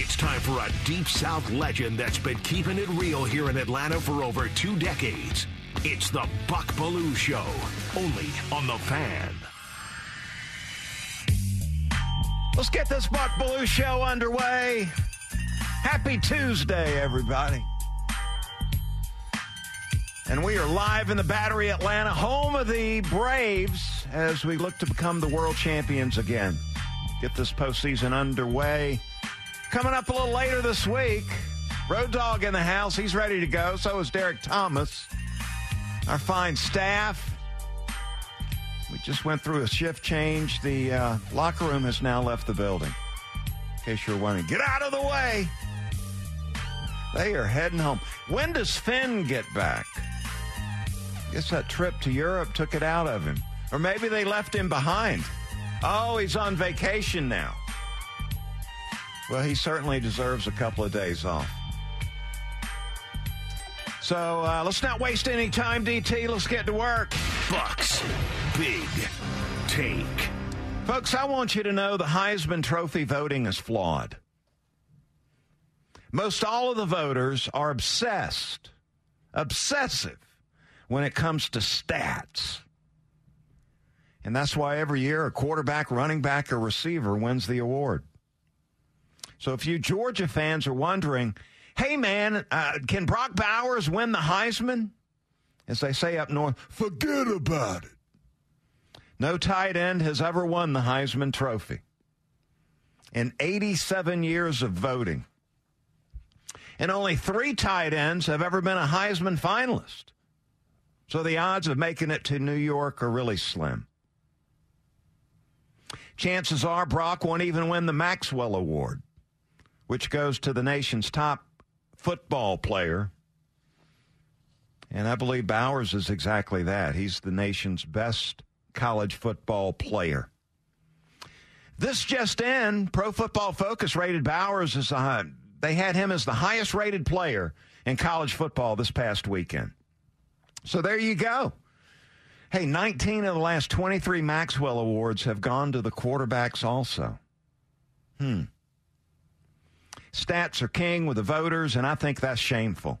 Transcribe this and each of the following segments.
It's time for a Deep South legend that's been keeping it real here in Atlanta for over two decades. It's the Buck Belue Show, only on The Fan. Let's get this Buck Belue Show underway. Happy Tuesday, everybody. And we are live in the Battery Atlanta, home of the Braves, as we look to become the world champions again. Get this postseason underway. Coming up a little later this week, Road Dog in the house. He's ready to go. So is Derek Thomas. Our fine staff. We just went through a shift change. The uh, locker room has now left the building. In case you're wondering, get out of the way. They are heading home. When does Finn get back? Guess that trip to Europe took it out of him. Or maybe they left him behind. Oh, he's on vacation now. Well, he certainly deserves a couple of days off. So uh, let's not waste any time, DT. Let's get to work. Bucks, big take. Folks, I want you to know the Heisman Trophy voting is flawed. Most all of the voters are obsessed, obsessive when it comes to stats. And that's why every year a quarterback, running back, or receiver wins the award. So if you Georgia fans are wondering, hey man, uh, can Brock Bowers win the Heisman? As they say up north, forget about it. No tight end has ever won the Heisman Trophy in 87 years of voting. And only three tight ends have ever been a Heisman finalist. So the odds of making it to New York are really slim. Chances are Brock won't even win the Maxwell Award, which goes to the nation's top football player. And I believe Bowers is exactly that. He's the nation's best college football player. This just in, Pro Football Focus rated Bowers as a, they had him as the highest rated player in college football this past weekend. So there you go. Hey, 19 of the last 23 Maxwell Awards have gone to the quarterbacks also. Hmm. Stats are king with the voters, and I think that's shameful.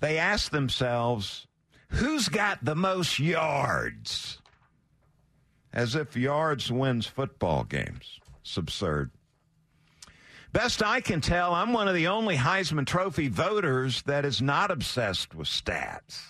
They ask themselves, who's got the most yards? As if yards wins football games. It's absurd. Best I can tell, I'm one of the only Heisman Trophy voters that is not obsessed with stats.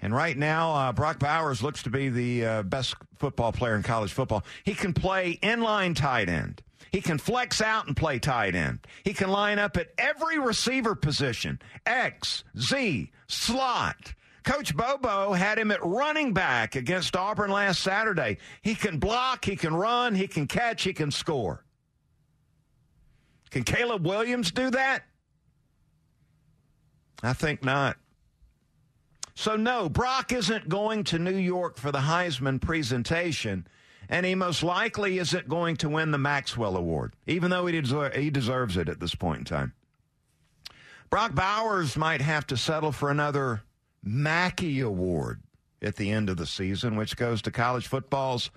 And right now, uh, Brock Bowers looks to be the uh, best football player in college football. He can play inline tight end. He can flex out and play tight end. He can line up at every receiver position X, Z, slot. Coach Bobo had him at running back against Auburn last Saturday. He can block, he can run, he can catch, he can score. Can Caleb Williams do that? I think not. So, no, Brock isn't going to New York for the Heisman presentation, and he most likely isn't going to win the Maxwell Award, even though he, deser- he deserves it at this point in time. Brock Bowers might have to settle for another Mackey Award at the end of the season, which goes to college football's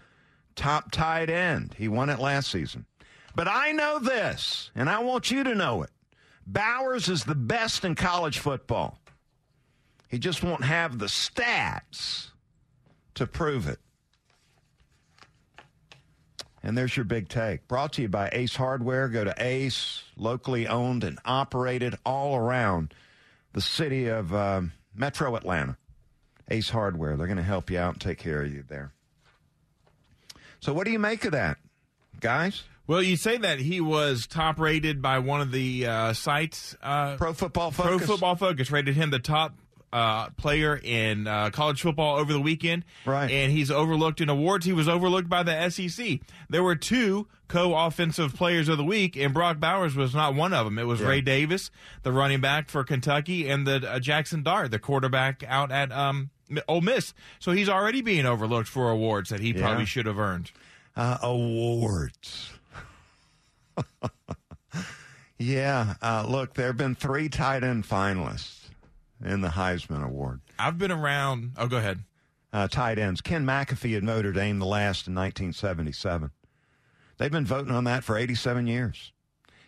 top tight end. He won it last season. But I know this, and I want you to know it. Bowers is the best in college football. He just won't have the stats to prove it. And there's your big take. Brought to you by Ace Hardware. Go to Ace, locally owned and operated all around the city of uh, Metro Atlanta. Ace Hardware. They're going to help you out and take care of you there. So, what do you make of that, guys? Well, you say that he was top rated by one of the uh, sites. Uh, Pro Football Focus. Pro Football Focus rated him the top uh, player in uh, college football over the weekend. Right. And he's overlooked in awards. He was overlooked by the SEC. There were two co-offensive players of the week, and Brock Bowers was not one of them. It was Yeah. Ray Davis, the running back for Kentucky, and the uh, Jackson Dart, the quarterback out at um, Ole Miss. So he's already being overlooked for awards that he Yeah. probably should have earned. Uh, awards. yeah. Uh, look, there have been three tight end finalists in the Heisman Award. I've been around. Oh, go ahead. uh, tight ends. Ken McAfee at Notre Dame, the last in 1977. They've been voting on that for 87 years.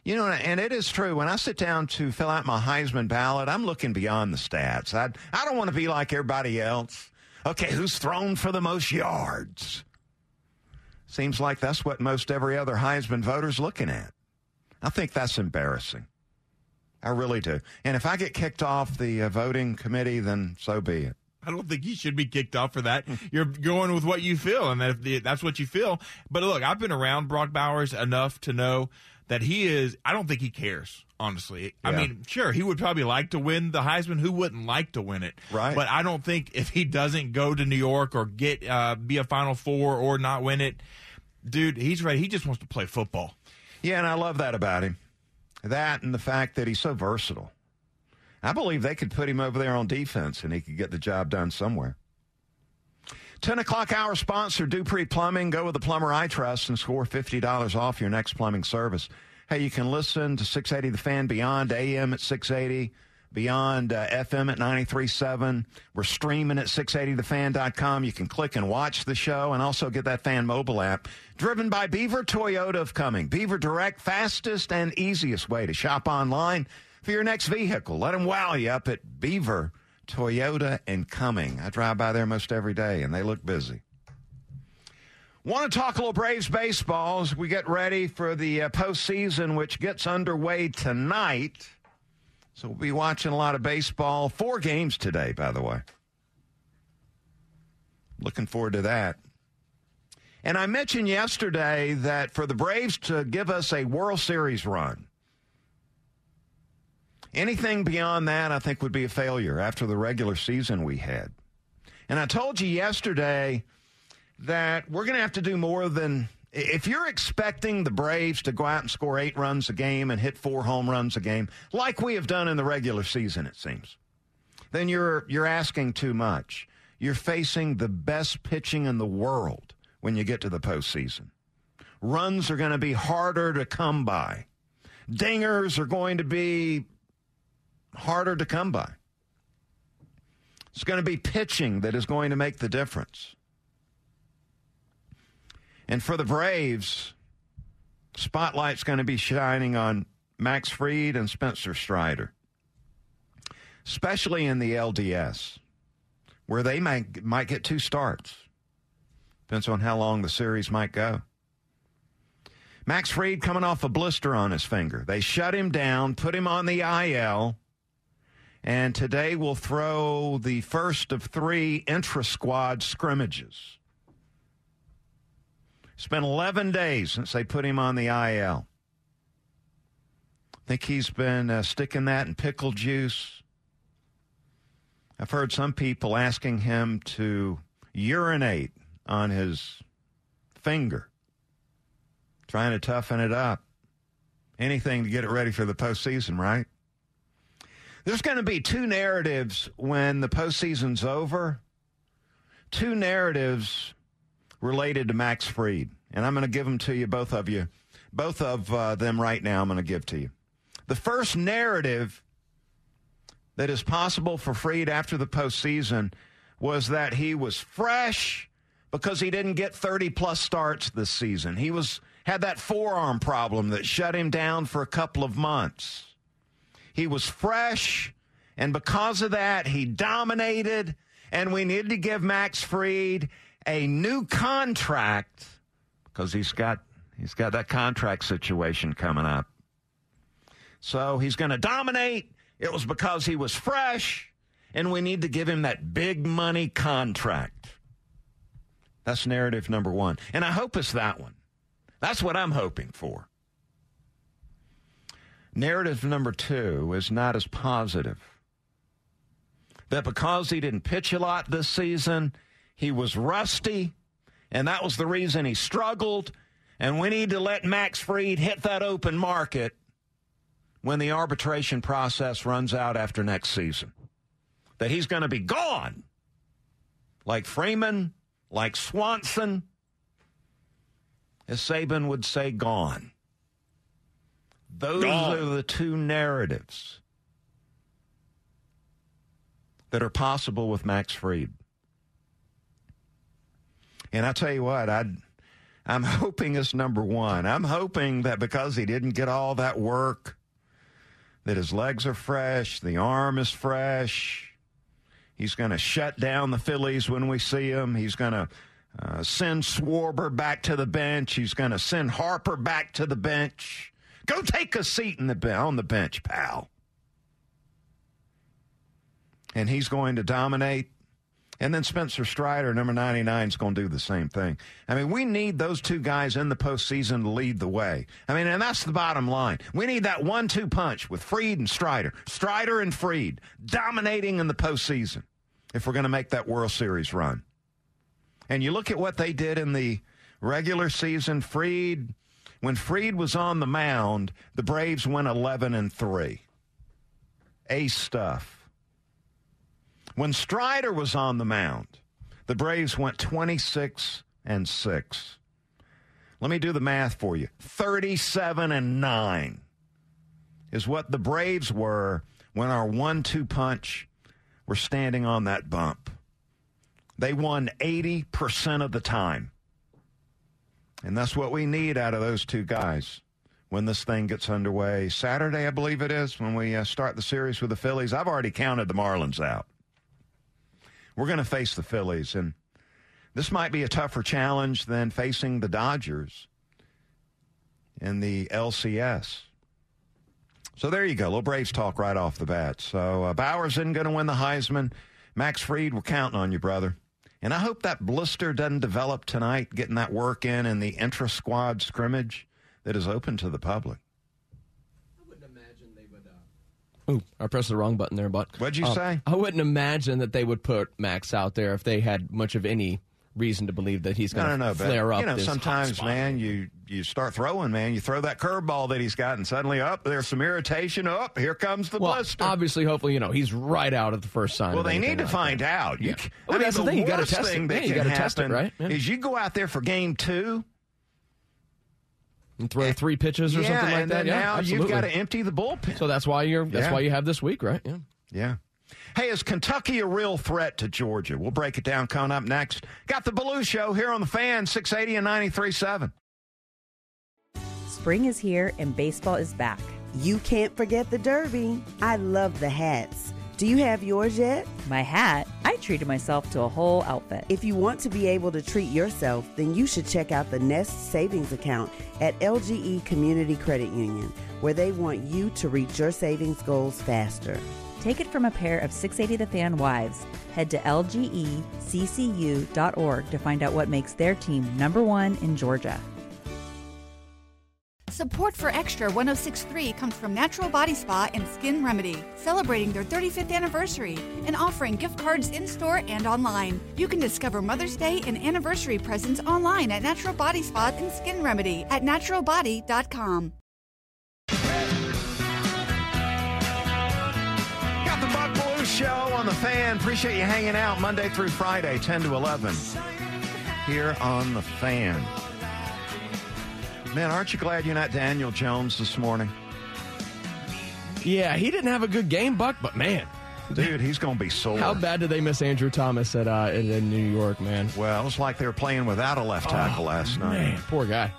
You know, and it is true. When I sit down to fill out my Heisman ballot, I'm looking beyond the stats. I, I don't want to be like everybody else. Okay, who's thrown for the most yards? Seems like that's what most every other Heisman voter's looking at. I think that's embarrassing. I really do. And if I get kicked off the uh, voting committee, then so be it. I don't think you should be kicked off for that. You're going with what you feel, and if the, that's what you feel. But look, I've been around Brock Bowers enough to know that he is. I don't think he cares. Honestly, I mean, sure, he would probably like to win the Heisman. Who wouldn't like to win it? Right. But I don't think if he doesn't go to New York or get uh, be a Final Four or not win it, dude, he's ready. He just wants to play football. Yeah, and I love that about him. That and the fact that he's so versatile. I believe they could put him over there on defense and he could get the job done somewhere. 10 o'clock hour sponsor, Dupree Plumbing. Go with the plumber I trust and score $50 off your next plumbing service. Hey, you can listen to 680 The Fan Beyond AM at 680, Beyond uh, FM at 93.7. We're streaming at 680thefan.com. You can click and watch the show and also get that fan mobile app. Driven by Beaver Toyota of Cumming. Beaver Direct, fastest and easiest way to shop online for your next vehicle. Let them wow you up at Beaver Toyota and Cumming. I drive by there most every day and they look busy. Want to talk a little Braves baseball as we get ready for the uh, postseason, which gets underway tonight. So we'll be watching a lot of baseball. Four games today, by the way. Looking forward to that. And I mentioned yesterday that for the Braves to give us a World Series run, anything beyond that, I think, would be a failure after the regular season we had. And I told you yesterday that we're going to have to do more than if you're expecting the Braves to go out and score eight runs a game and hit four home runs a game, like we have done in the regular season, it seems, then you're you're asking too much. You're facing the best pitching in the world when you get to the postseason. Runs are going to be harder to come by. Dingers are going to be harder to come by. It's going to be pitching that is going to make the difference. And for the Braves, spotlight's going to be shining on Max Fried and Spencer Strider, especially in the LDS, where they might might get two starts. Depends on how long the series might go. Max Fried coming off a blister on his finger. They shut him down, put him on the IL, and today we'll throw the first of three intra squad scrimmages. It's been 11 days since they put him on the IL. I think he's been uh, sticking that in pickle juice. I've heard some people asking him to urinate on his finger, trying to toughen it up. Anything to get it ready for the postseason, right? There's going to be two narratives when the postseason's over. Two narratives related to Max Fried, and I'm going to give them to you, both of you, both of uh, them right now. I'm going to give to you. The first narrative that is possible for Fried after the postseason was that he was fresh because he didn't get 30 plus starts this season. He was had that forearm problem that shut him down for a couple of months. He was fresh, and because of that, he dominated. And we need to give Max Fried a new contract because he's got he's got that contract situation coming up. So he's going to dominate. It was because he was fresh, and we need to give him that big money contract. That's narrative number one. And I hope it's that one. That's what I'm hoping for. Narrative number two is not as positive. that because he didn't pitch a lot this season, he was rusty, and that was the reason he struggled. And we need to let Max Fried hit that open market when the arbitration process runs out after next season. That he's going to be gone. Like Freeman, like Swanson, as Saban would say, gone. Those Gone. are the two narratives that are possible with Max Fried. And I tell you what, I I'm hoping it's number one. I'm hoping that because he didn't get all that work, that his legs are fresh, the arm is fresh. He's going to shut down the Phillies when we see him. He's going to uh, send Schwarber back to the bench. He's going to send Harper back to the bench. Go take a seat in the on the bench, pal. And he's going to dominate. And then Spencer Strider, number 99, is going to do the same thing. I mean, we need those two guys in the postseason to lead the way. I mean, and that's the bottom line. We need that one two punch with Fried and Strider. Strider and Fried dominating in the postseason if we're going to make that World Series run. And you look at what they did in the regular season, Fried, when Fried was on the mound, the Braves went 11 and 3. Ace stuff. When Strider was on the mound, the Braves went 26 and 6. Let me do the math for you. 37 and 9 is what the Braves were when our 1-2 punch were standing on that bump. They won 80% of the time. And that's what we need out of those two guys when this thing gets underway. Saturday, I believe it is, when we uh, start the series with the Phillies. I've already counted the Marlins out. We're going to face the Phillies, and this might be a tougher challenge than facing the Dodgers in the LCS. So there you go. Little Braves talk right off the bat. So uh, Bowers isn't going to win the Heisman. Max Fried, we're counting on you, brother. And I hope that blister doesn't develop tonight, getting that work in in the intra squad scrimmage that is open to the public. Ooh, I pressed the wrong button there, but What'd you Uh, say? I wouldn't imagine that they would put Max out there if they had much of any reason to believe that he's No, going no, to no. But, flare up. you know, sometimes, man, you you start throwing, man. You throw that curveball that he's got, and suddenly, up there's some irritation. Up here comes the Well, blister. obviously, hopefully, you know he's right out at the first sign. Well, they need to like find that. out. You, Yeah. c- Well, that's the thing. You gotta worst test it. thing that Yeah, you can gotta test it, right? Yeah. Is you go out there for game two, and throw three pitches or yeah, something like and that. then yeah, now absolutely. you've got to empty the bullpen. So that's why you're. That's Yeah. why you have this week, right? Yeah. Yeah. Hey, is Kentucky a real threat to Georgia? We'll break it down coming up next. Got the Belue Show here on the fan, 680 and 93.7. Spring is here and baseball is back. You can't forget the Derby. I love the hats. Do you have yours yet? My hat, I treated myself to a whole outfit. If you want to be able to treat yourself, then you should check out the Nest Savings Account at LGE Community Credit Union, where they want you to reach your savings goals faster. Take it from a pair of 680 The Fan wives. Head to lgeccu.org to find out what makes their team number one in Georgia. Support for Extra 1063 comes from Natural Body Spa and Skin Remedy, celebrating their 35th anniversary and offering gift cards in store and online. You can discover Mother's Day and anniversary presents online at Natural Body Spa and Skin Remedy at naturalbody.com. Got the Buck Belue Show on the fan. Appreciate you hanging out Monday through Friday, 10 to 11, here on the fan. Man, aren't you glad you're not Daniel Jones this morning? Yeah, he didn't have a good game, Buck, but man, Dude, he's going to be sore. how bad did they miss Andrew Thomas at uh, in, in New York, man? Well, it's like they were playing without a left tackle last night. Man, poor guy.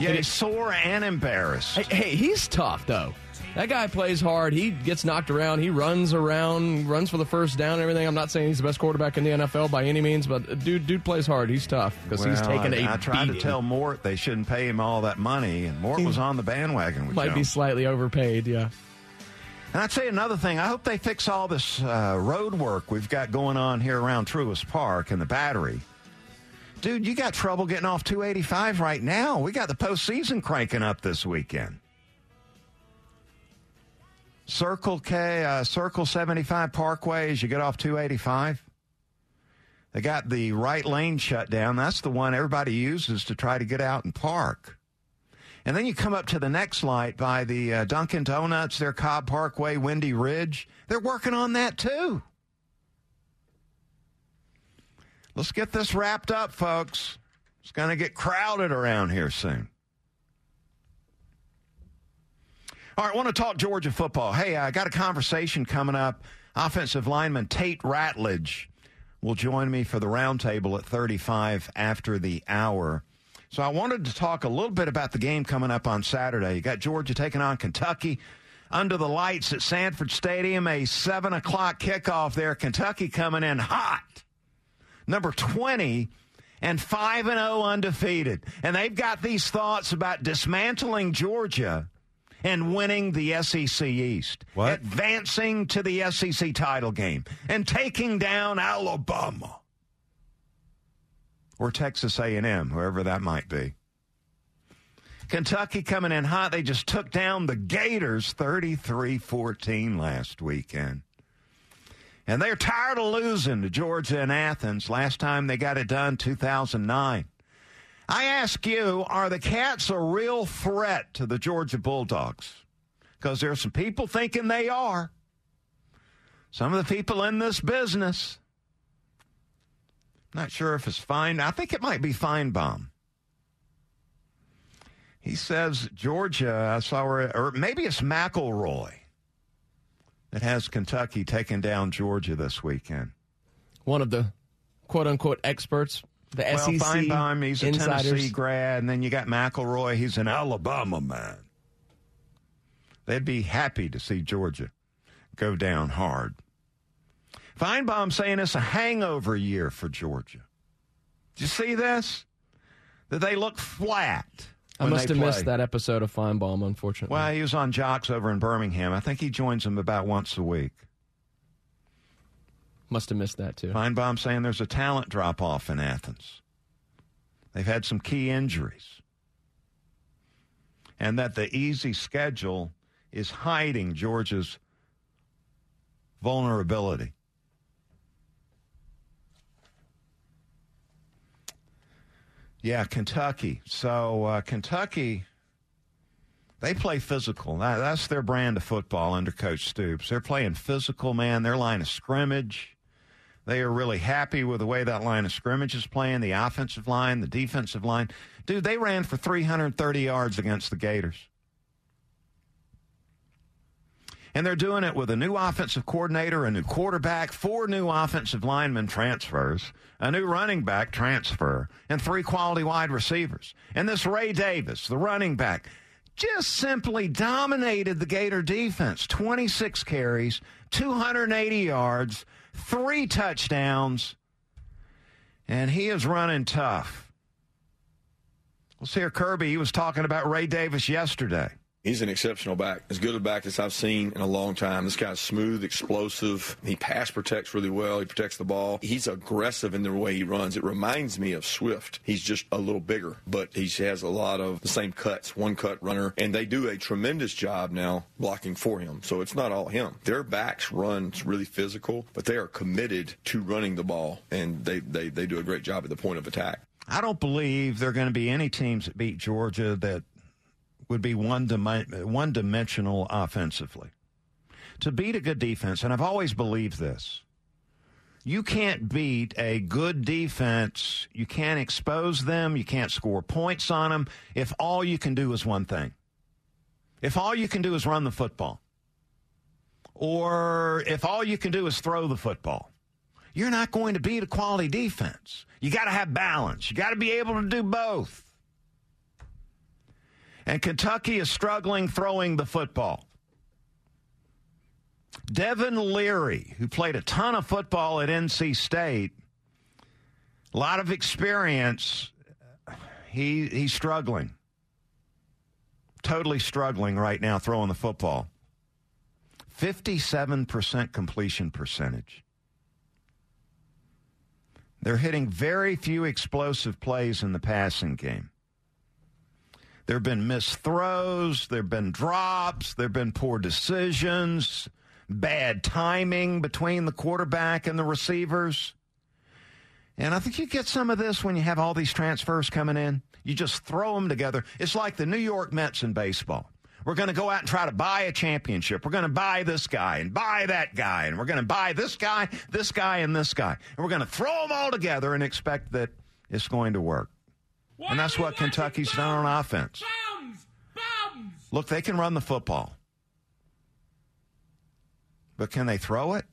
Yeah, he's sore and embarrassed. Hey, hey, he's tough though. That guy plays hard. He gets knocked around. He runs around, runs for the first down and everything. I'm not saying he's the best quarterback in the NFL by any means, but dude, dude plays hard. He's tough because he's Well, taken I, a I tried beating. to tell Mort they shouldn't pay him all that money, and Mort was on the bandwagon with Might be slightly overpaid, yeah. And I'd say another thing. I hope they fix all this uh, road work we've got going on here around Truist Park and the Battery. Dude, you got trouble getting off 285 right now. We got the postseason cranking up this weekend. Circle K, uh, Circle 75 Parkway as you get off 285. They got the right lane shut down. That's the one everybody uses to try to get out and park. And then you come up to the next light by the uh, Dunkin' Donuts, their Cobb Parkway, Windy Ridge. They're working on that too. Let's get this wrapped up, folks. It's going to get crowded around here soon. All right, I want to talk Georgia football. Hey, I got a conversation coming up. Offensive lineman Tate Ratledge will join me for the roundtable at 35 after the hour. So I wanted to talk a little bit about the game coming up on Saturday. You got Georgia taking on Kentucky under the lights at Sanford Stadium, a 7 o'clock kickoff there. Kentucky coming in hot. Number 20 and 5 and 0 undefeated. And they've got these thoughts about dismantling Georgia and winning the SEC East, What? advancing to the SEC title game, and taking down Alabama or Texas A&M, whoever that might be. Kentucky coming in hot. They just took down the Gators 33-14 last weekend. And they're tired of losing to Georgia and Athens. Last time they got it done, 2009. I ask you, are the Cats a real threat to the Georgia Bulldogs? Because there are some people thinking they are. Some of the people in this business. Not sure if it's fine. I think it might be fine. Finebaum. He says Georgia, I saw where, or maybe it's McElroy that has Kentucky taking down Georgia this weekend. One of the quote unquote experts, the Well, SEC Finebaum, he's a insiders. Tennessee grad, and then you got McElroy, he's an Alabama man. They'd be happy to see Georgia go down hard. Finebaum saying it's a hangover year for Georgia. Did you see this? That they look flat. I must have missed that episode of Finebaum, unfortunately. Well, he was on Jocks over in Birmingham. I think he joins them about once a week. Must have missed that too. Finebaum saying there's a talent drop off in Athens. They've had some key injuries. And that the easy schedule is hiding Georgia's vulnerability. Yeah, Kentucky. So, uh, Kentucky, they play physical. That, that's their brand of football under Coach Stoops. They're playing physical, man. Their line of scrimmage. They are really happy with the way that line of scrimmage is playing, the offensive line, the defensive line. Dude, they ran for 330 yards against the Gators. And they're doing it with a new offensive coordinator, a new quarterback, four new offensive lineman transfers, a new running back transfer, and three quality wide receivers. And this Ray Davis, the running back, just simply dominated the Gator defense. 26 carries, 280 yards, three touchdowns, and he is running tough. Let's hear Kirby. He was talking about Ray Davis yesterday. He's an exceptional back, as good a back as I've seen in a long time. This guy's smooth, explosive. He pass protects really well. He protects the ball. He's aggressive in the way he runs. It reminds me of Swift. He's just a little bigger, but he has a lot of the same cuts, one cut runner, and they do a tremendous job now blocking for him. So it's not all him. Their backs run really physical, but they are committed to running the ball, and they, they, they do a great job at the point of attack. I don't believe there are going to be any teams that beat Georgia that would be one dim- one dimensional offensively. To beat a good defense, and I've always believed this. You can't beat a good defense. You can't expose them. You can't score points on them if all you can do is one thing. If all you can do is run the football. Or if all you can do is throw the football. You're not going to beat a quality defense. You got to have balance. You got to be able to do both. And Kentucky is struggling throwing the football. Devin Leary, who played a ton of football at NC State, a lot of experience, he he's struggling. Totally struggling right now throwing the football. 57% completion percentage. They're hitting very few explosive plays in the passing game. There have been missed throws, there have been drops, there have been poor decisions, bad timing between the quarterback and the receivers. And I think you get some of this when you have all these transfers coming in. You just throw them together. It's like the New York Mets in baseball. We're going to go out and try to buy a championship. We're going to buy this guy and buy that guy. And we're going to buy this guy, this guy, and this guy. And we're going to throw them all together and expect that it's going to work. Why and that's what Kentucky's done on offense. Bounds, bounds. Look, they can run the football. But can they throw it?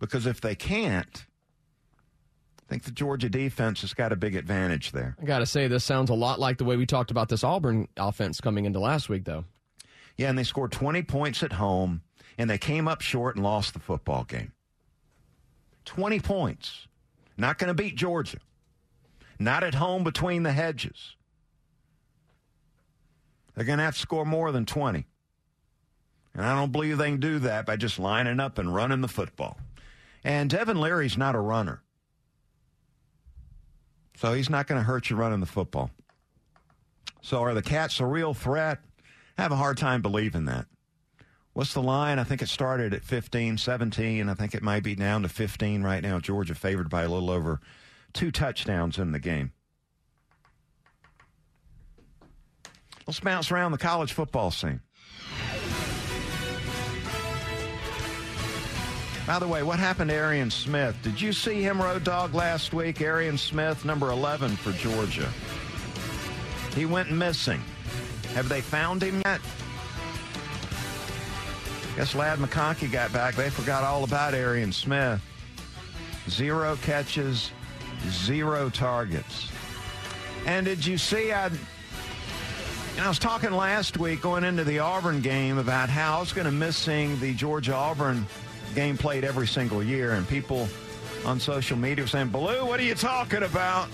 Because if they can't, I think the Georgia defense has got a big advantage there. I got to say, this sounds a lot like the way we talked about this Auburn offense coming into last week, though. Yeah, and they scored 20 points at home, and they came up short and lost the football game. 20 points. Not going to beat Georgia. Not at home between the hedges. They're going to have to score more than 20. And I don't believe they can do that by just lining up and running the football. And Devin Leary's not a runner. So he's not going to hurt you running the football. So are the Cats a real threat? I have a hard time believing that. What's the line? I think it started at 15, 17. I think it might be down to 15 right now. Georgia favored by a little over two touchdowns in the game. Let's bounce around the college football scene. By the way, what happened to Arian Smith? Did you see him road dog last week? Arian Smith, number 11 for Georgia. He went missing. Have they found him yet? Guess Ladd McConkey got back. They forgot all about Arian Smith. Zero catches, zero targets. And did you see? I, I was talking last week going into the Auburn game about how I was going to miss seeing the Georgia Auburn game played every single year, and people on social media were saying, Blue, what are you talking about?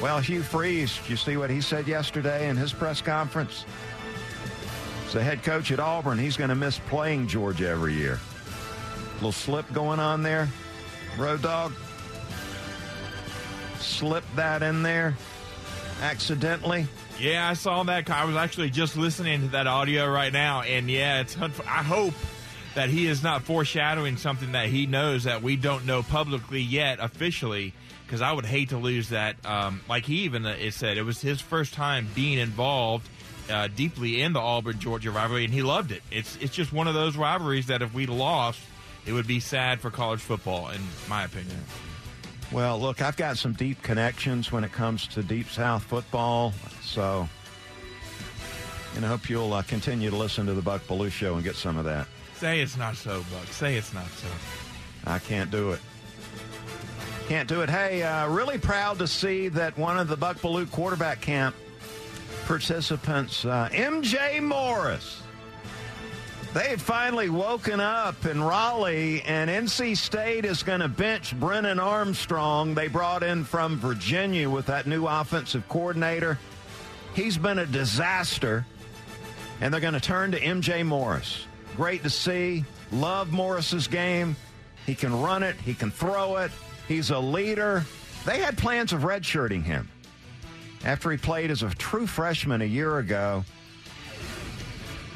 Well, Hugh Freeze, you see what he said yesterday in his press conference? As the head coach at Auburn, he's going to miss playing Georgia every year. Little slip going on there. Road dog. Slip that in there accidentally. Yeah, I saw that. I was actually just listening to that audio right now, and yeah, it's. I hope that he is not foreshadowing something that he knows that we don't know publicly yet officially because I would hate to lose that. Um, like he even uh, said, it was his first time being involved uh, deeply in the Auburn Georgia rivalry, and he loved it. It's it's just one of those rivalries that if we lost, it would be sad for college football, in my opinion. Well, look, I've got some deep connections when it comes to Deep South football, so and I hope you'll uh, continue to listen to the Buck Belue Show and get some of that. Say it's not so, Buck. Say it's not so. I can't do it. Can't do it. Hey, uh, really proud to see that one of the Buck Belue quarterback camp participants, uh, MJ Morris, they have finally woken up in Raleigh, and NC State is going to bench Brennan Armstrong. They brought in from Virginia with that new offensive coordinator. He's been a disaster, and they're going to turn to MJ Morris. Great to see. Love Morris's game. He can run it, he can throw it. He's a leader. They had plans of redshirting him after he played as a true freshman a year ago.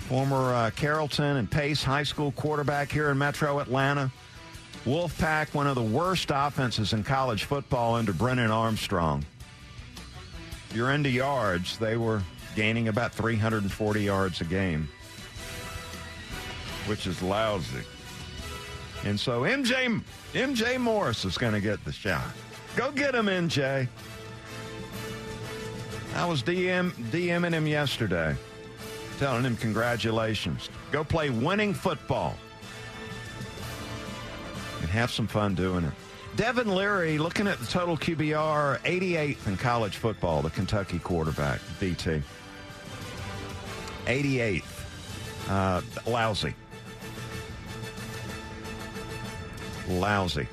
Former uh, Carrollton and Pace High School quarterback here in Metro Atlanta. Wolfpack, one of the worst offenses in college football under Brennan Armstrong. You're into yards, they were gaining about 340 yards a game which is lousy. And so MJ MJ Morris is going to get the shot. Go get him, MJ. I was DM DMing him yesterday, telling him congratulations. Go play winning football and have some fun doing it. Devin Leary, looking at the total QBR, 88th in college football, the Kentucky quarterback, BT. 88th. Uh, lousy. lousy.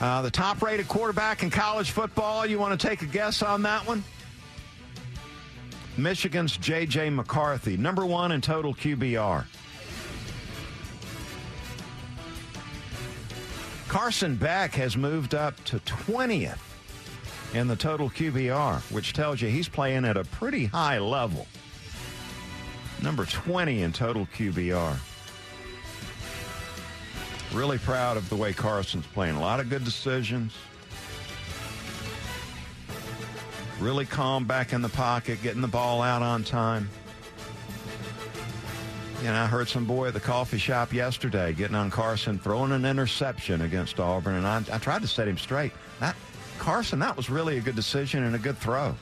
Uh, the top rated quarterback in college football, you want to take a guess on that one? Michigan's J.J. McCarthy, number one in total QBR. Carson Beck has moved up to 20th in the total QBR, which tells you he's playing at a pretty high level. Number 20 in total QBR. Really proud of the way Carson's playing. A lot of good decisions. Really calm back in the pocket, getting the ball out on time. And I heard some boy at the coffee shop yesterday getting on Carson, throwing an interception against Auburn, and I, I tried to set him straight. That Carson, that was really a good decision and a good throw.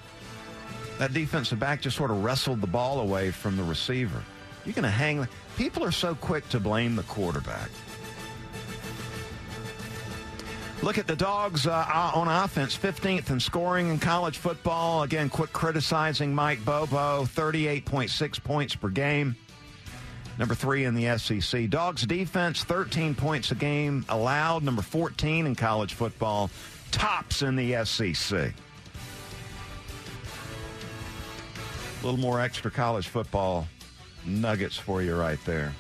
That defensive back just sort of wrestled the ball away from the receiver. You're going to hang. People are so quick to blame the quarterback. Look at the Dogs uh, on offense, 15th in scoring in college football. Again, quick criticizing Mike Bobo, 38.6 points per game. Number three in the SEC. Dogs defense, 13 points a game allowed. Number 14 in college football. Tops in the SEC. A little more extra college football nuggets for you right there.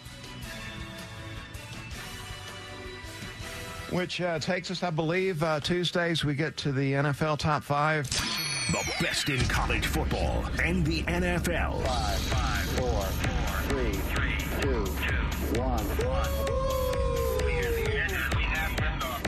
Which uh, takes us, I believe, uh, Tuesdays we get to the NFL top five. The best in college football and the NFL. Five, five, four, four, three, three, two, two, one, one.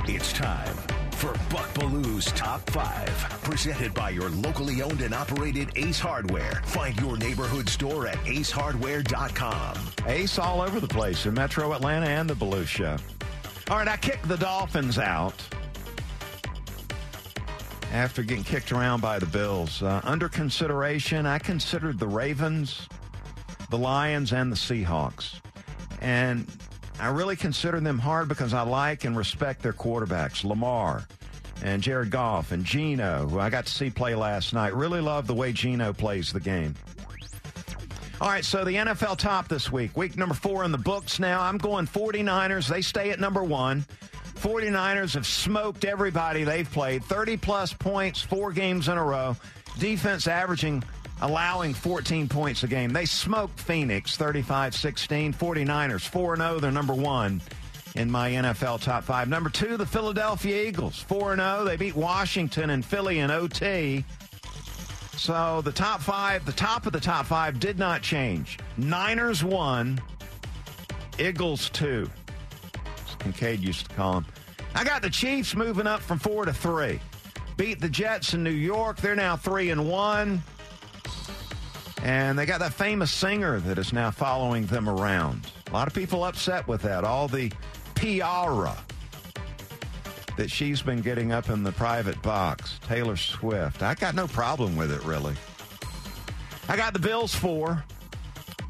It's time for Buck Belue's Top 5. Presented by your locally owned and operated Ace Hardware. Find your neighborhood store at acehardware.com. Ace all over the place in Metro Atlanta and the Belue Show. All right, I kicked the Dolphins out after getting kicked around by the Bills. Uh, under consideration, I considered the Ravens, the Lions, and the Seahawks. And I really consider them hard because I like and respect their quarterbacks, Lamar and Jared Goff and Geno, who I got to see play last night. Really love the way Geno plays the game. All right, so the NFL top this week. Week number four in the books now. I'm going 49ers. They stay at number one. 49ers have smoked everybody they've played 30 plus points, four games in a row. Defense averaging, allowing 14 points a game. They smoked Phoenix 35 16. 49ers 4 0. They're number one in my NFL top five. Number two, the Philadelphia Eagles 4 0. They beat Washington and Philly in OT. So the top five, the top of the top five did not change. Niners one, Eagles two. As Kincaid used to call them. I got the Chiefs moving up from four to three. Beat the Jets in New York. They're now three and one. And they got that famous singer that is now following them around. A lot of people upset with that. All the PR that she's been getting up in the private box, Taylor Swift. I got no problem with it, really. I got the Bills four.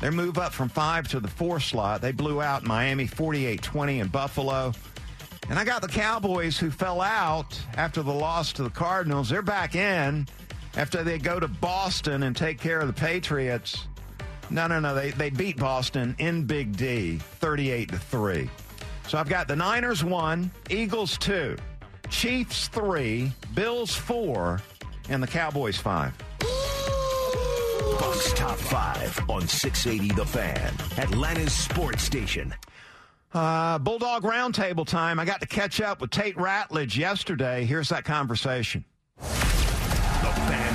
They move up from five to the four slot. They blew out Miami 48 20 in Buffalo. And I got the Cowboys who fell out after the loss to the Cardinals. They're back in after they go to Boston and take care of the Patriots. No, no, no. They, they beat Boston in Big D 38 to 3. So I've got the Niners one, Eagles two, Chiefs three, Bills four, and the Cowboys five. Bucks top five on 680 The Fan, Atlanta's sports station. Uh, Bulldog Roundtable time. I got to catch up with Tate Ratledge yesterday. Here's that conversation.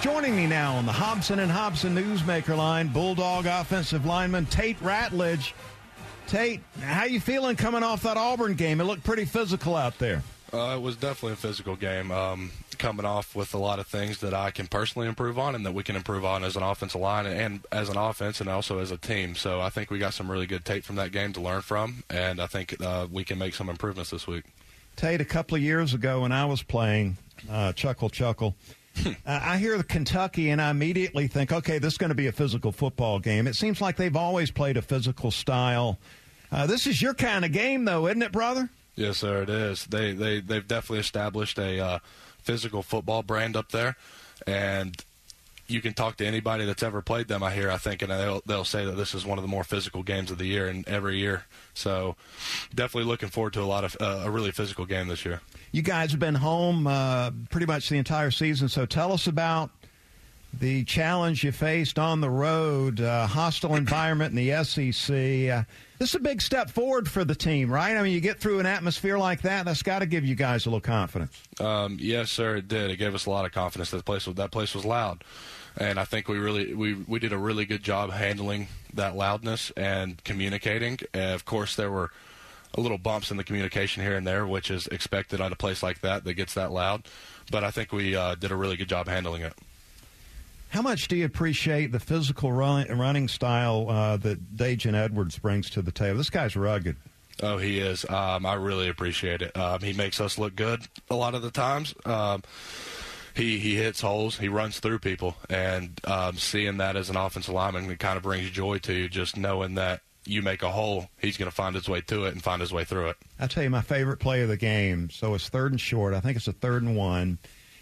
Joining me now on the Hobson and Hobson Newsmaker line, Bulldog offensive lineman Tate Ratledge. Tate, how you feeling coming off that Auburn game? It looked pretty physical out there. Uh, it was definitely a physical game. Um, coming off with a lot of things that I can personally improve on and that we can improve on as an offensive line and as an offense and also as a team. So I think we got some really good tape from that game to learn from, and I think uh, we can make some improvements this week. Tate, a couple of years ago when I was playing, uh, chuckle, chuckle. Uh, I hear the Kentucky and I immediately think, okay, this is going to be a physical football game. It seems like they've always played a physical style. Uh, this is your kind of game, though, isn't it, brother? Yes, sir, it is. They they they've definitely established a uh, physical football brand up there. and you can talk to anybody that's ever played them. I hear, I think, and they'll they'll say that this is one of the more physical games of the year and every year. So, definitely looking forward to a lot of uh, a really physical game this year. You guys have been home uh, pretty much the entire season, so tell us about the challenge you faced on the road, uh, hostile environment in the SEC. Uh, this is a big step forward for the team, right? I mean, you get through an atmosphere like that, that's got to give you guys a little confidence. Um, yes, sir, it did. It gave us a lot of confidence. That place that place was loud, and I think we really we we did a really good job handling that loudness and communicating. And of course, there were little bumps in the communication here and there, which is expected on a place like that that gets that loud. But I think we uh, did a really good job handling it. How much do you appreciate the physical run, running style uh, that Daijun Edwards brings to the table? This guy's rugged. Oh, he is. Um, I really appreciate it. Um, he makes us look good a lot of the times. Um, he he hits holes. He runs through people, and um, seeing that as an offensive lineman, it kind of brings joy to you. Just knowing that you make a hole, he's going to find his way to it and find his way through it. I'll tell you my favorite play of the game. So it's third and short. I think it's a third and one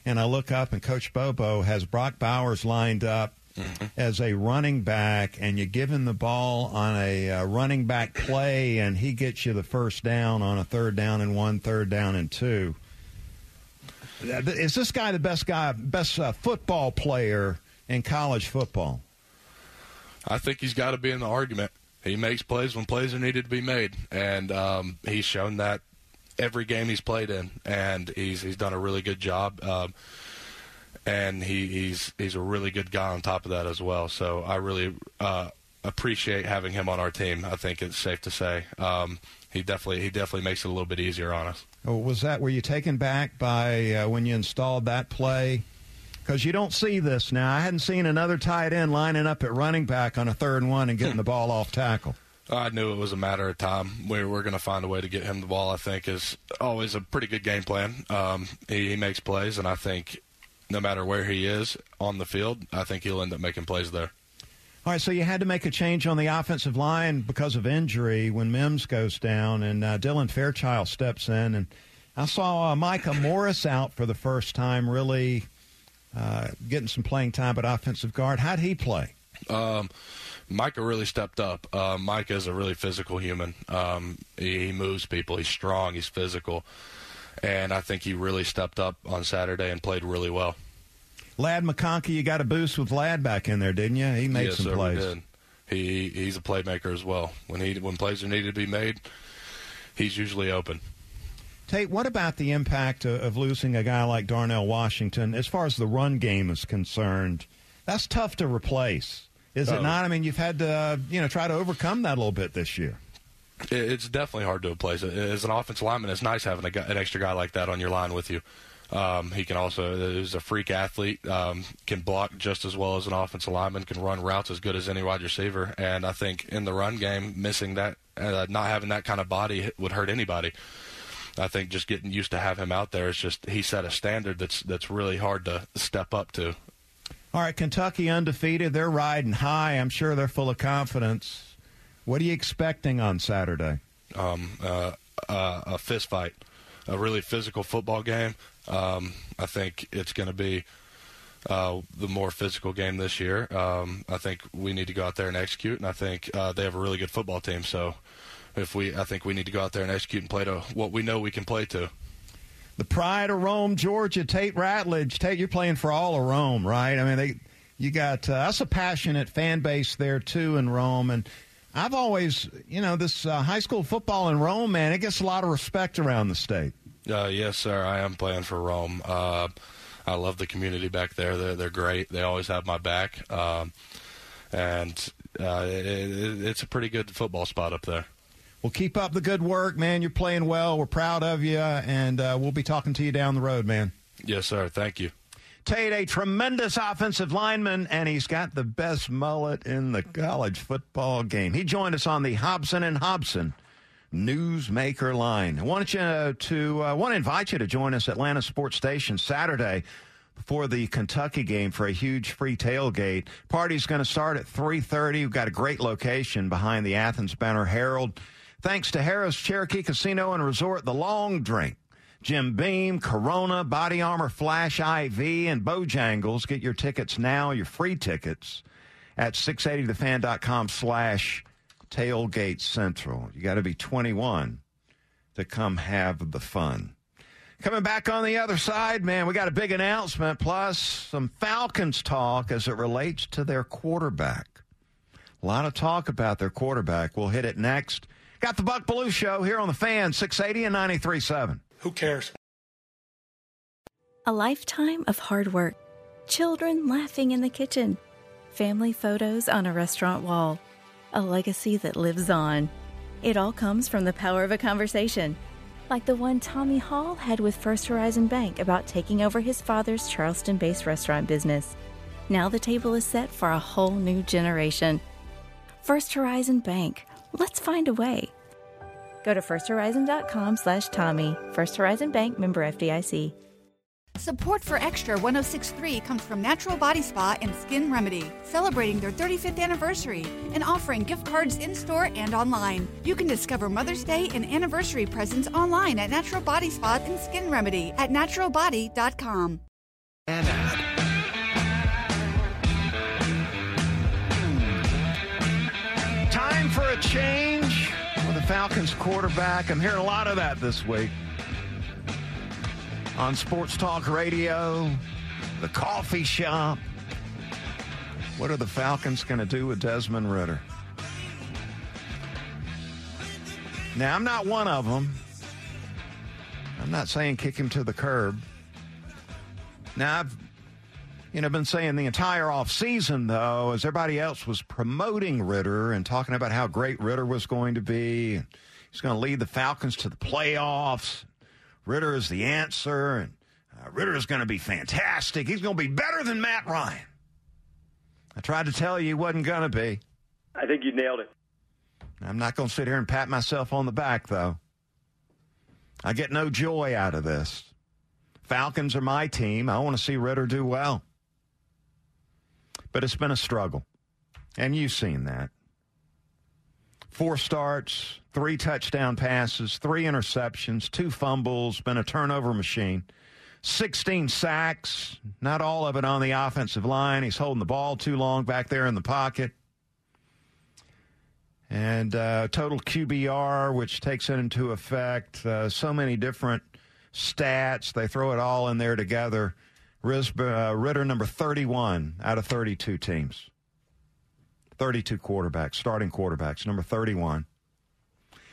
and I look up, and Coach Bobo has Brock Bowers lined up mm-hmm. as a running back, and you give him the ball on a uh, running back play, and he gets you the first down on a third down and one, third down and two. Is this guy the best guy, best uh, football player in college football? I think he's got to be in the argument. He makes plays when plays are needed to be made, and um, he's shown that every game he's played in, and he's he's done a really good job. Um, and he, he's he's a really good guy on top of that as well. So I really uh, appreciate having him on our team. I think it's safe to say um, he definitely he definitely makes it a little bit easier on us. Oh, was that were you taken back by uh, when you installed that play? Because you don't see this now. I hadn't seen another tight end lining up at running back on a third and one and getting the ball off tackle. I knew it was a matter of time. We we're going to find a way to get him the ball. I think is always a pretty good game plan. Um, he, he makes plays, and I think no matter where he is on the field, I think he'll end up making plays there. All right, so you had to make a change on the offensive line because of injury when Mims goes down, and uh, Dylan Fairchild steps in, and I saw uh, Micah Morris out for the first time, really uh, getting some playing time at offensive guard. How'd he play? Um, Micah really stepped up. Uh, Micah is a really physical human. Um, he, he, moves people. He's strong. He's physical, and I think he really stepped up on Saturday and played really well. Ladd McConkey, you got a boost with Ladd back in there, didn't you? He made yes, some sir, plays. He he's a playmaker as well. When he when plays are needed to be made, he's usually open. Tate, what about the impact of, of losing a guy like Darnell Washington as far as the run game is concerned? That's tough to replace. Is it oh. not? I mean, you've had to uh, you know try to overcome that a little bit this year. It's definitely hard to replace. As an offensive lineman, it's nice having guy, an extra guy like that on your line with you. Um, he can also is a freak athlete, um, can block just as well as an offensive lineman, can run routes as good as any wide receiver. And I think in the run game, missing that, uh, not having that kind of body would hurt anybody. I think just getting used to have him out there is just he set a standard that's that's really hard to step up to. All right, Kentucky undefeated. They're riding high. I'm sure they're full of confidence. What are you expecting on Saturday? Um, uh, uh, a fist fight, a really physical football game. Um, I think it's going to be uh, the more physical game this year. Um, I think we need to go out there and execute, and I think uh, they have a really good football team. So, if we, I think we need to go out there and execute and play to what we know we can play to the pride of Rome, Georgia, Tate Ratledge. Tate, you're playing for all of Rome, right? I mean, they, you got uh, us a passionate fan base there too in Rome, and I've always, you know, this uh, high school football in Rome, man, it gets a lot of respect around the state. Uh, yes, sir. I am playing for Rome. Uh, I love the community back there. They're they're great. They always have my back, um, and uh, it, it, it's a pretty good football spot up there. Well, keep up the good work, man. You're playing well. We're proud of you, and uh, we'll be talking to you down the road, man. Yes, sir. Thank you. Tate, a tremendous offensive lineman, and he's got the best mullet in the college football game. He joined us on the Hobson and Hobson Newsmaker line. I want you to uh, want to invite you to join us at Atlanta Sports Station Saturday before the Kentucky game for a huge free tailgate. Party's going to start at 3:30. We've got a great location behind the Athens Banner Herald. Thanks to Harrah's Cherokee Casino and Resort, the long drink Jim Beam, Corona, Body Armor, Flash IV, and Bojangles. Get your tickets now, your free tickets, at 680thefan.com slash tailgate central. You got to be 21 to come have the fun. Coming back on the other side, man, we got a big announcement plus some Falcons talk as it relates to their quarterback. A lot of talk about their quarterback. We'll hit it next. Got the Buck Belue Show here on the fan, 680 and 93.7. Who cares? A lifetime of hard work, children laughing in the kitchen, family photos on a restaurant wall, a legacy that lives on. It all comes from the power of a conversation, like the one Tommy Hall had with First Horizon Bank about taking over his father's Charleston based restaurant business. Now the table is set for a whole new generation. First Horizon Bank. Let's find a way. Go to firsthorizon.com slash Tommy. First Horizon Bank member FDIC. Support for Extra 1063 comes from Natural Body Spa and Skin Remedy, celebrating their 35th anniversary and offering gift cards in store and online. You can discover Mother's Day and anniversary presents online at Natural Body Spa and Skin Remedy at naturalbody.com. And change with the Falcons quarterback. I'm hearing a lot of that this week on Sports Talk Radio, the coffee shop. What are the Falcons going to do with Desmond Ridder? Now, I'm not one of them. I'm not saying kick him to the curb. Now, I've you know, been saying the entire offseason, though, as everybody else was promoting Ridder and talking about how great Ridder was going to be. He's going to lead the Falcons to the playoffs. Ridder is the answer, and uh, Ridder is going to be fantastic. He's going to be better than Matt Ryan. I tried to tell you he wasn't going to be. I think you nailed it. I'm not going to sit here and pat myself on the back, though. I get no joy out of this. Falcons are my team. I want to see Ridder do well. But it's been a struggle. And you've seen that. Four starts, three touchdown passes, three interceptions, two fumbles, been a turnover machine. 16 sacks, not all of it on the offensive line. He's holding the ball too long back there in the pocket. And uh, total QBR, which takes it into effect, uh, so many different stats. They throw it all in there together. Uh, Ridder, number 31 out of 32 teams. 32 quarterbacks, starting quarterbacks, number 31.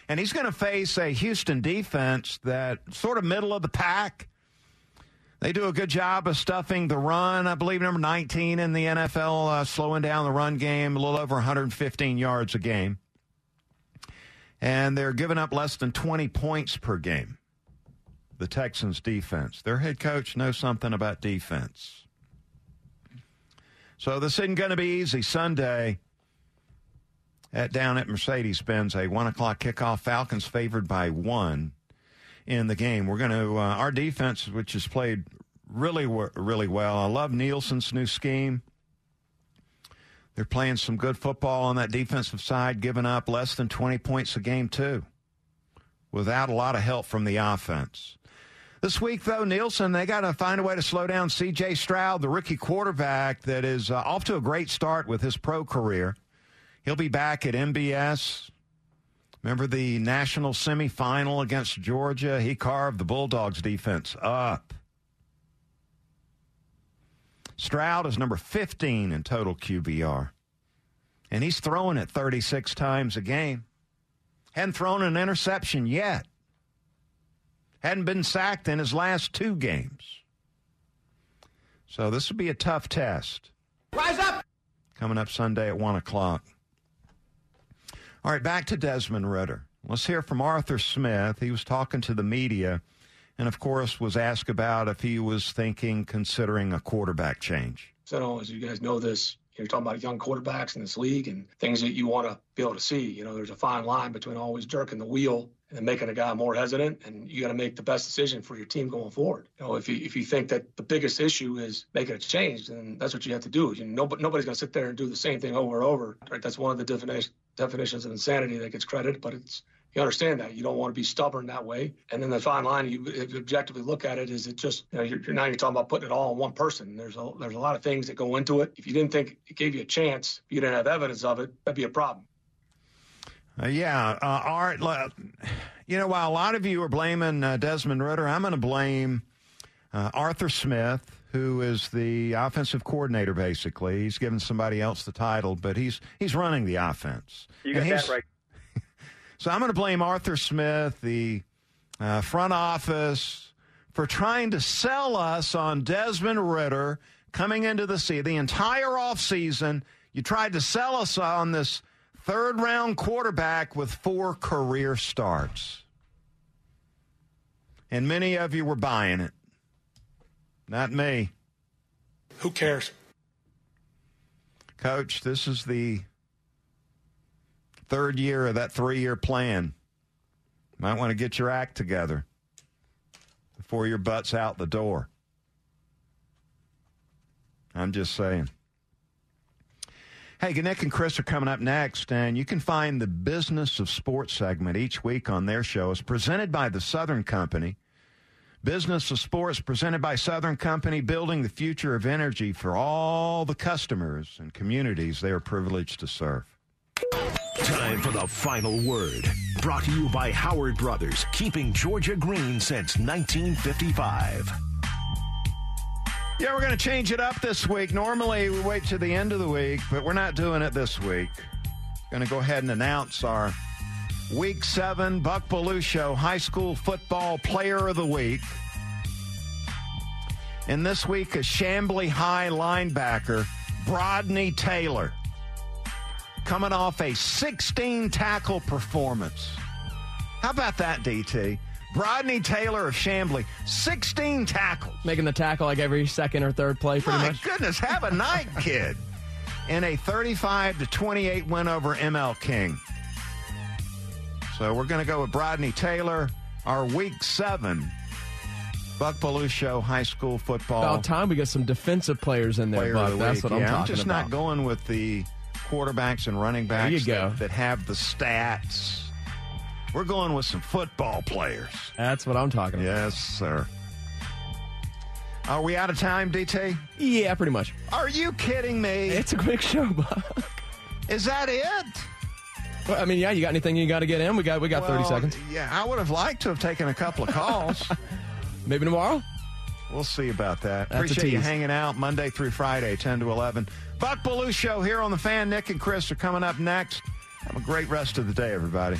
And he's going to face a Houston defense that sort of middle of the pack. They do a good job of stuffing the run. I believe number 19 in the NFL, uh, slowing down the run game, a little over 115 yards a game. And they're giving up less than 20 points per game the Texans defense. Their head coach knows something about defense. So this isn't going to be easy Sunday at down at Mercedes Benz, a one o'clock kickoff. Falcons favored by one in the game. We're going to, uh, our defense, which has played really, really well. I love Nielsen's new scheme. They're playing some good football on that defensive side, giving up less than 20 points a game, too, without a lot of help from the offense. This week, though, Nielsen, they got to find a way to slow down C.J. Stroud, the rookie quarterback that is uh, off to a great start with his pro career. He'll be back at MBS. Remember the national semifinal against Georgia? He carved the Bulldogs defense up. Stroud is number 15 in total QBR. And he's throwing it 36 times a game. Hadn't thrown an interception yet. Hadn't been sacked in his last two games. So this will be a tough test. Rise up! Coming up Sunday at 1 o'clock. All right, back to Desmond Ridder. Let's hear from Arthur Smith. He was talking to the media and, of course, was asked about if he was thinking, considering a quarterback change. So, oh, as you guys know, this you're talking about young quarterbacks in this league and things that you want to be able to see. You know, there's a fine line between always jerking the wheel and making a guy more hesitant. And you got to make the best decision for your team going forward. You know, if you if you think that the biggest issue is making a change, then that's what you have to do. You know, nobody, nobody's going to sit there and do the same thing over and over. Right? That's one of the definition, definitions of insanity that gets credit, but it's You understand that. You don't want to be stubborn that way. And then the fine line, you objectively look at it, is it just, you know, you're, now you're talking about putting it all on one person. There's a, there's a lot of things that go into it. If you didn't think it gave you a chance, if you didn't have evidence of it, that'd be a problem. Uh, yeah, uh, Art. You know, while a lot of you are blaming uh, Desmond Ridder, I'm going to blame uh, Arthur Smith, who is the offensive coordinator. Basically, he's given somebody else the title, but he's he's running the offense. You got that right. so I'm going to blame Arthur Smith, the uh, front office, for trying to sell us on Desmond Ridder coming into the sea the entire offseason. You tried to sell us on this third round quarterback with four career starts. And many of you were buying it. Not me. Who cares? Coach, this is the third year of that three year plan. Might want to get your act together before your butt's out the door. I'm just saying. Hey, Nick and Chris are coming up next, and you can find the Business of Sports segment each week on their show. It's presented by the Southern Company. Business of Sports presented by Southern Company, building the future of energy for all the customers and communities they are privileged to serve. Time for the final word. Brought to you by Howard Brothers, keeping Georgia green since 1955. Yeah, we're going to change it up this week. Normally, we wait to the end of the week, but we're not doing it this week. Going to go ahead and announce our Week 7 Buck Belue Show High School Football Player of the Week. And this week, a Chamblee High linebacker, Brodney Taylor, coming off a 16 tackle performance. How about that, DT? Brodney Taylor of Chamblee, 16 tackles. Making the tackle like every second or third play, pretty My much. goodness, have a night, kid. In a 35 to 28 win over ML King. So we're going to go with Brodney Taylor, our week seven Buck Belue Show high school football. About time we get some defensive players in there, player Buck. the That's what I'm Yeah, talking I'm just about. not going with the quarterbacks and running backs you go. That, that have the stats. We're going with some football players. That's what I'm talking about. Yes, sir. Are we out of time, DT? Yeah, pretty much. Are you kidding me? It's a quick show, Buck. Is that it? Well, I mean, yeah, you got anything you got to get in? We got we got 30 seconds. Yeah, I would have liked to have taken a couple of calls. Maybe tomorrow? We'll see about that. That's Appreciate you hanging out Monday through Friday, 10 to 11. Buck Belue Show here on the fan. Nick and Chris are coming up next. Have a great rest of the day, everybody.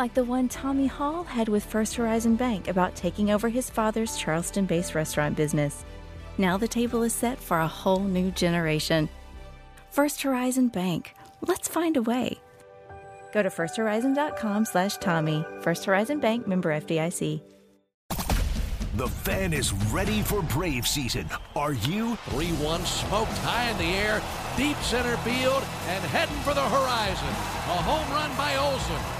like the one Tommy Hall had with First Horizon Bank about taking over his father's Charleston based restaurant business. Now the table is set for a whole new generation. First Horizon Bank. Let's find a way. Go to firsthorizon.com slash Tommy. First Horizon Bank member FDIC. The fan is ready for Brave season. Are you? 3 1 smoked high in the air, deep center field, and heading for the horizon. A home run by Olson.